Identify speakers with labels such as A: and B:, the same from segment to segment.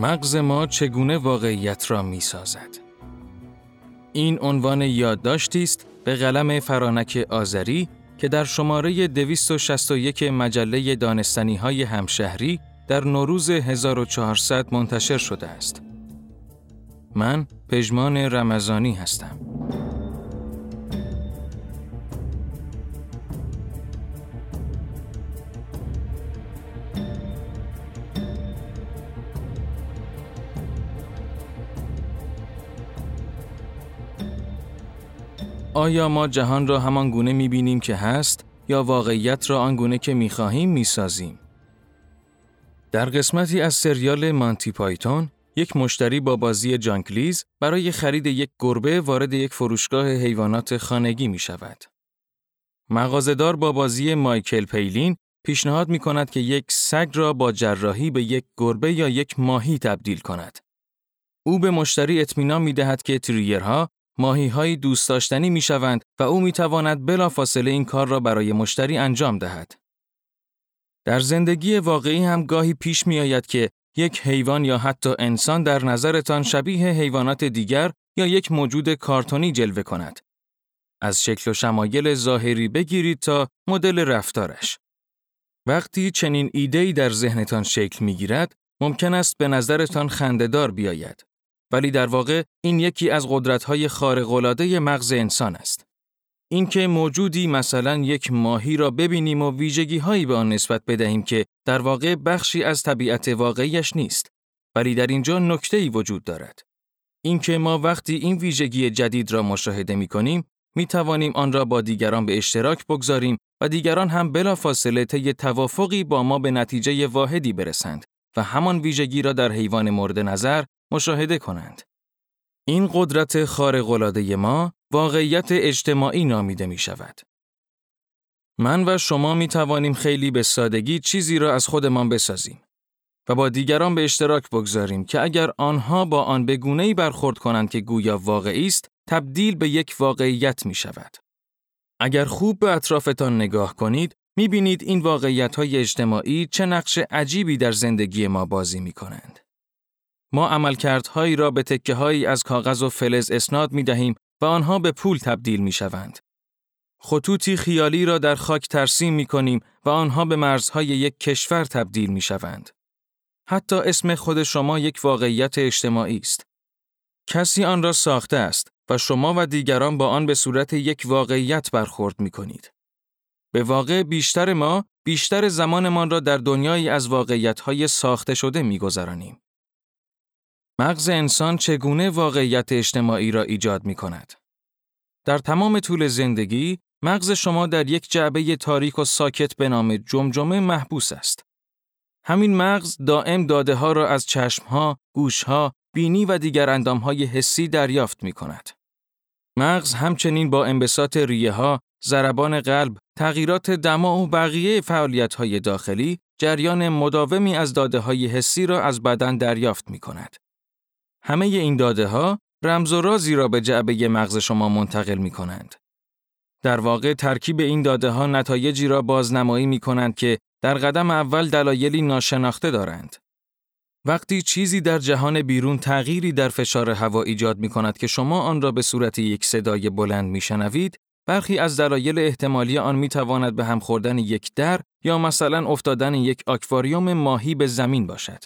A: مغز ما چگونه واقعیت را می سازد؟ این عنوان یادداشتی است به قلم فرانک آذری که در شماره 261 مجله دانستنی های همشهری در نوروز 1400 منتشر شده است. من پژمان رمضانی هستم. آیا ما جهان را همان گونه می بینیم که هست یا واقعیت را آنگونه که می خواهیم می سازیم؟ در قسمتی از سریال مانتی پایتون، یک مشتری با بازی جانکلیز برای خرید یک گربه وارد یک فروشگاه حیوانات خانگی می شود. مغازدار با بازی مایکل پیلین پیشنهاد می کند که یک سگ را با جراحی به یک گربه یا یک ماهی تبدیل کند. او به مشتری اطمینان می دهد که تریرها ماهی های دوست داشتنی می شوند و او می تواند بلافاصله این کار را برای مشتری انجام دهد. در زندگی واقعی هم گاهی پیش می آید که یک حیوان یا حتی انسان در نظرتان شبیه حیوانات دیگر یا یک موجود کارتونی جلوه کند. از شکل و شمایل ظاهری بگیرید تا مدل رفتارش. وقتی چنین ایده‌ای در ذهنتان شکل می گیرد، ممکن است به نظرتان خندهدار بیاید. ولی در واقع این یکی از قدرت‌های خارق‌العاده مغز انسان است. اینکه موجودی مثلا یک ماهی را ببینیم و ویژگی‌هایی به آن نسبت بدهیم که در واقع بخشی از طبیعت واقعیش نیست، ولی در اینجا نکته‌ای وجود دارد. اینکه ما وقتی این ویژگی جدید را مشاهده می‌کنیم، می توانیم آن را با دیگران به اشتراک بگذاریم و دیگران هم بلافاصله طی توافقی با ما به نتیجه واحدی برسند و همان ویژگی را در حیوان مورد نظر مشاهده کنند. این قدرت خارق‌العاده ما واقعیت اجتماعی نامیده می شود. من و شما می توانیم خیلی به سادگی چیزی را از خودمان بسازیم و با دیگران به اشتراک بگذاریم که اگر آنها با آن به گونه‌ای برخورد کنند که گویا واقعی است، تبدیل به یک واقعیت می شود. اگر خوب به اطرافتان نگاه کنید، می بینید این واقعیت های اجتماعی چه نقش عجیبی در زندگی ما بازی می کنند. ما عملکردهایی را به تکه هایی از کاغذ و فلز اسناد می دهیم و آنها به پول تبدیل می شوند. خطوطی خیالی را در خاک ترسیم می کنیم و آنها به مرزهای یک کشور تبدیل می شوند. حتی اسم خود شما یک واقعیت اجتماعی است. کسی آن را ساخته است و شما و دیگران با آن به صورت یک واقعیت برخورد می کنید. به واقع بیشتر ما بیشتر زمانمان را در دنیایی از واقعیت‌های ساخته شده می‌گذرانیم. مغز انسان چگونه واقعیت اجتماعی را ایجاد می کند؟ در تمام طول زندگی، مغز شما در یک جعبه تاریک و ساکت به نام جمجمه محبوس است. همین مغز دائم داده ها را از چشم ها، گوش ها، بینی و دیگر اندام های حسی دریافت می کند. مغز همچنین با انبساط ریه ها، ضربان قلب، تغییرات دما و بقیه فعالیت های داخلی جریان مداومی از داده های حسی را از بدن دریافت می کند. همه این داده ها رمز و رازی را به جعبه مغز شما منتقل می کنند. در واقع ترکیب این داده ها نتایجی را بازنمایی می کنند که در قدم اول دلایلی ناشناخته دارند. وقتی چیزی در جهان بیرون تغییری در فشار هوا ایجاد می کند که شما آن را به صورت یک صدای بلند می شنوید، برخی از دلایل احتمالی آن می تواند به هم خوردن یک در یا مثلا افتادن یک آکواریوم ماهی به زمین باشد.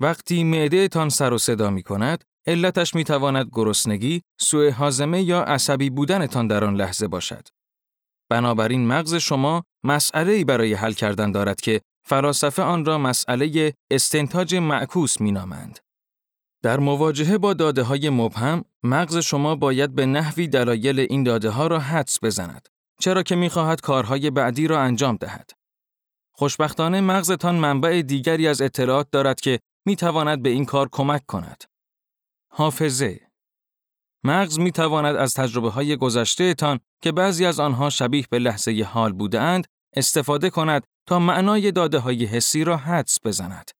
A: وقتی معده تان سر و صدا می کند، علتش می تواند گرسنگی، سوء حازمه یا عصبی بودنتان در آن لحظه باشد. بنابراین مغز شما مسئله برای حل کردن دارد که فلاسفه آن را مسئله استنتاج معکوس می نامند. در مواجهه با داده های مبهم، مغز شما باید به نحوی دلایل این داده ها را حدس بزند، چرا که می خواهد کارهای بعدی را انجام دهد. خوشبختانه مغزتان منبع دیگری از اطلاعات دارد که می تواند به این کار کمک کند. حافظه مغز می تواند از تجربه های گذشته تان که بعضی از آنها شبیه به لحظه حال بودند استفاده کند تا معنای داده های حسی را حدس بزند.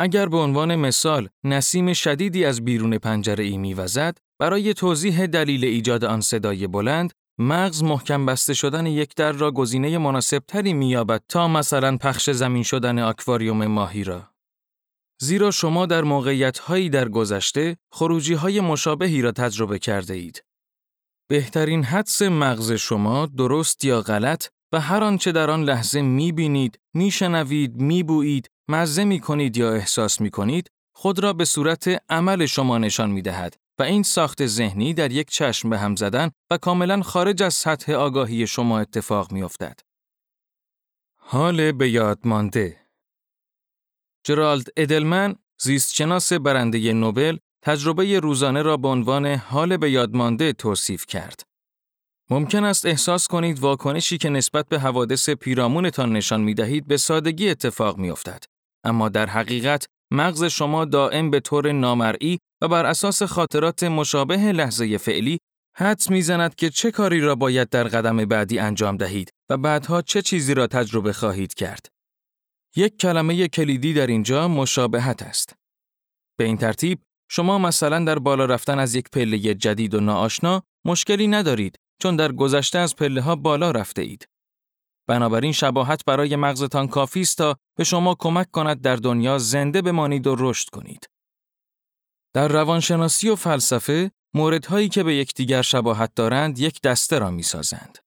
A: اگر به عنوان مثال نسیم شدیدی از بیرون پنجره ای میوزد، برای توضیح دلیل ایجاد آن صدای بلند، مغز محکم بسته شدن یک در را گزینه مناسب تری مییابد تا مثلا پخش زمین شدن آکواریوم ماهی را. زیرا شما در موقعیت هایی در گذشته خروجی های مشابهی را تجربه کرده اید. بهترین حدس مغز شما درست یا غلط و هر آنچه در آن لحظه می بینید، می شنوید، می بویید، مزه می کنید یا احساس می کنید، خود را به صورت عمل شما نشان می دهد و این ساخت ذهنی در یک چشم به هم زدن و کاملا خارج از سطح آگاهی شما اتفاق می افتد. حال به یاد مانده جرالد ادلمن زیستشناس برنده نوبل تجربه روزانه را به عنوان حال به یادمانده توصیف کرد. ممکن است احساس کنید واکنشی که نسبت به حوادث پیرامونتان نشان می دهید به سادگی اتفاق می افتد. اما در حقیقت مغز شما دائم به طور نامرئی و بر اساس خاطرات مشابه لحظه فعلی حدس می‌زند که چه کاری را باید در قدم بعدی انجام دهید و بعدها چه چیزی را تجربه خواهید کرد. یک کلمه کلیدی در اینجا مشابهت است. به این ترتیب شما مثلا در بالا رفتن از یک پله جدید و ناآشنا مشکلی ندارید چون در گذشته از پله ها بالا رفته اید. بنابراین شباهت برای مغزتان کافی است تا به شما کمک کند در دنیا زنده بمانید و رشد کنید. در روانشناسی و فلسفه موردهایی که به یکدیگر شباهت دارند یک دسته را می‌سازند.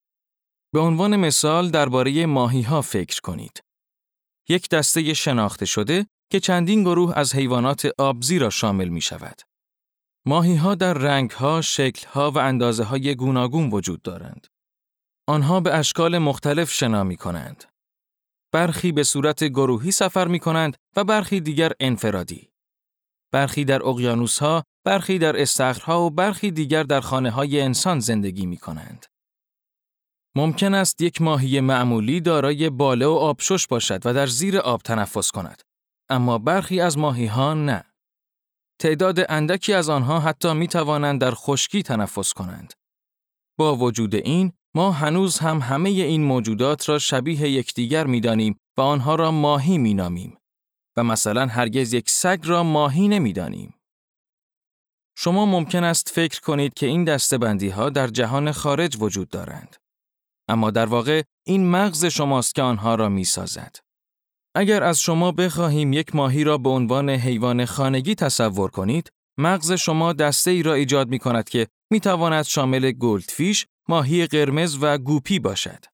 A: به عنوان مثال درباره ماهی ها فکر کنید. یک دسته شناخته شده که چندین گروه از حیوانات آبزی را شامل می شود. ماهی ها در رنگ ها، شکل ها و اندازه های گوناگون وجود دارند. آنها به اشکال مختلف شنا می کنند. برخی به صورت گروهی سفر می کنند و برخی دیگر انفرادی. برخی در اقیانوس ها، برخی در استخرها و برخی دیگر در خانه های انسان زندگی می کنند. ممکن است یک ماهی معمولی دارای باله و آبشش باشد و در زیر آب تنفس کند. اما برخی از ماهی ها نه. تعداد اندکی از آنها حتی می توانند در خشکی تنفس کنند. با وجود این، ما هنوز هم همه این موجودات را شبیه یکدیگر می دانیم و آنها را ماهی می نامیم. و مثلا هرگز یک سگ را ماهی نمی دانیم. شما ممکن است فکر کنید که این دستبندی ها در جهان خارج وجود دارند. اما در واقع این مغز شماست که آنها را می سازد. اگر از شما بخواهیم یک ماهی را به عنوان حیوان خانگی تصور کنید، مغز شما دسته ای را ایجاد می کند که می تواند شامل گلدفیش، ماهی قرمز و گوپی باشد.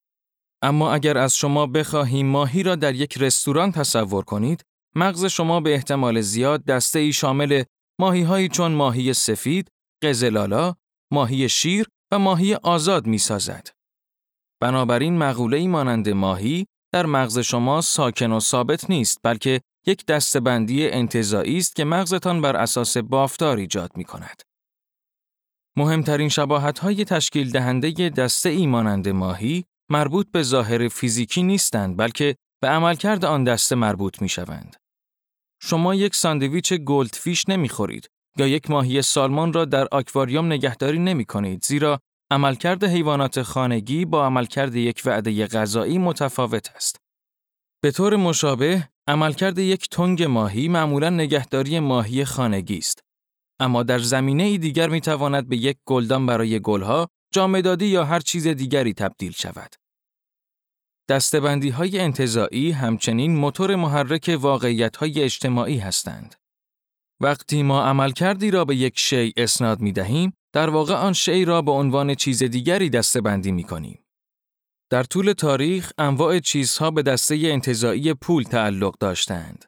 A: اما اگر از شما بخواهیم ماهی را در یک رستوران تصور کنید، مغز شما به احتمال زیاد دسته ای شامل ماهی هایی چون ماهی سفید، قزلالا، ماهی شیر و ماهی آزاد می سازد. بنابراین مقوله مانند ماهی در مغز شما ساکن و ثابت نیست بلکه یک دستبندی انتظایی است که مغزتان بر اساس بافتار ایجاد می کند. مهمترین شباهت های تشکیل دهنده دسته ای مانند ماهی مربوط به ظاهر فیزیکی نیستند بلکه به عملکرد آن دسته مربوط می شوند. شما یک ساندویچ گلدفیش نمی خورید یا یک ماهی سالمون را در آکواریوم نگهداری نمی کنید زیرا عملکرد حیوانات خانگی با عملکرد یک وعده غذایی متفاوت است. به طور مشابه، عملکرد یک تنگ ماهی معمولا نگهداری ماهی خانگی است. اما در زمینه ای دیگر می تواند به یک گلدان برای گلها، جامدادی یا هر چیز دیگری تبدیل شود. دستبندی های انتظایی همچنین موتور محرک واقعیت های اجتماعی هستند. وقتی ما عملکردی را به یک شی اسناد می دهیم، در واقع آن شی را به عنوان چیز دیگری دستبندی می کنیم. در طول تاریخ انواع چیزها به دسته انتظایی پول تعلق داشتند.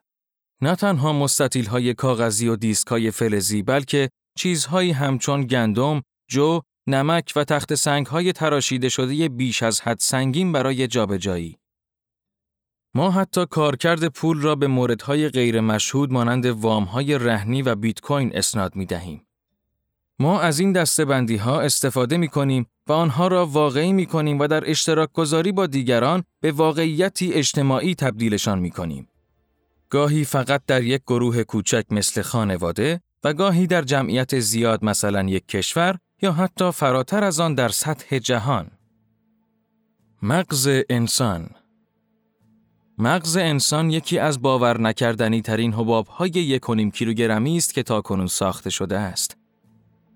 A: نه تنها مستطیل های کاغذی و دیسک های فلزی بلکه چیزهایی همچون گندم، جو، نمک و تخت سنگ های تراشیده شده بیش از حد سنگین برای جابجایی. ما حتی کارکرد پول را به موردهای غیر مشهود مانند وامهای رهنی و بیت کوین اسناد می دهیم. ما از این دستبندی ها استفاده می کنیم و آنها را واقعی می کنیم و در اشتراک گذاری با دیگران به واقعیتی اجتماعی تبدیلشان می کنیم. گاهی فقط در یک گروه کوچک مثل خانواده و گاهی در جمعیت زیاد مثلا یک کشور یا حتی فراتر از آن در سطح جهان. مغز انسان مغز انسان یکی از باور نکردنی ترین حباب های یک کیلوگرمی است که تاکنون ساخته شده است.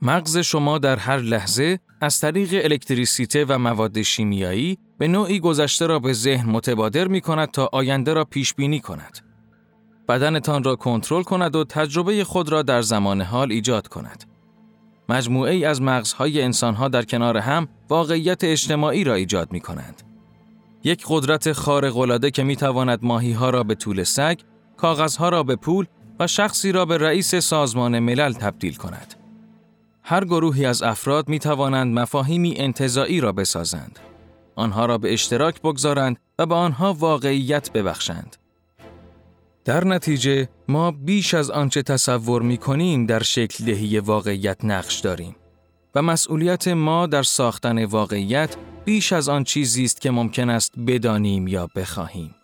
A: مغز شما در هر لحظه از طریق الکتریسیته و مواد شیمیایی به نوعی گذشته را به ذهن متبادر می کند تا آینده را پیش بینی کند. بدنتان را کنترل کند و تجربه خود را در زمان حال ایجاد کند. مجموعه ای از مغزهای انسانها در کنار هم واقعیت اجتماعی را ایجاد می کنند. یک قدرت خارق‌العاده که می تواند ماهیها را به طول سگ، کاغذها را به پول و شخصی را به رئیس سازمان ملل تبدیل کند. هر گروهی از افراد می توانند مفاهیمی انتظاعی را بسازند. آنها را به اشتراک بگذارند و به آنها واقعیت ببخشند. در نتیجه ما بیش از آنچه تصور می کنیم در شکل دهی واقعیت نقش داریم و مسئولیت ما در ساختن واقعیت بیش از آن چیزی است که ممکن است بدانیم یا بخواهیم.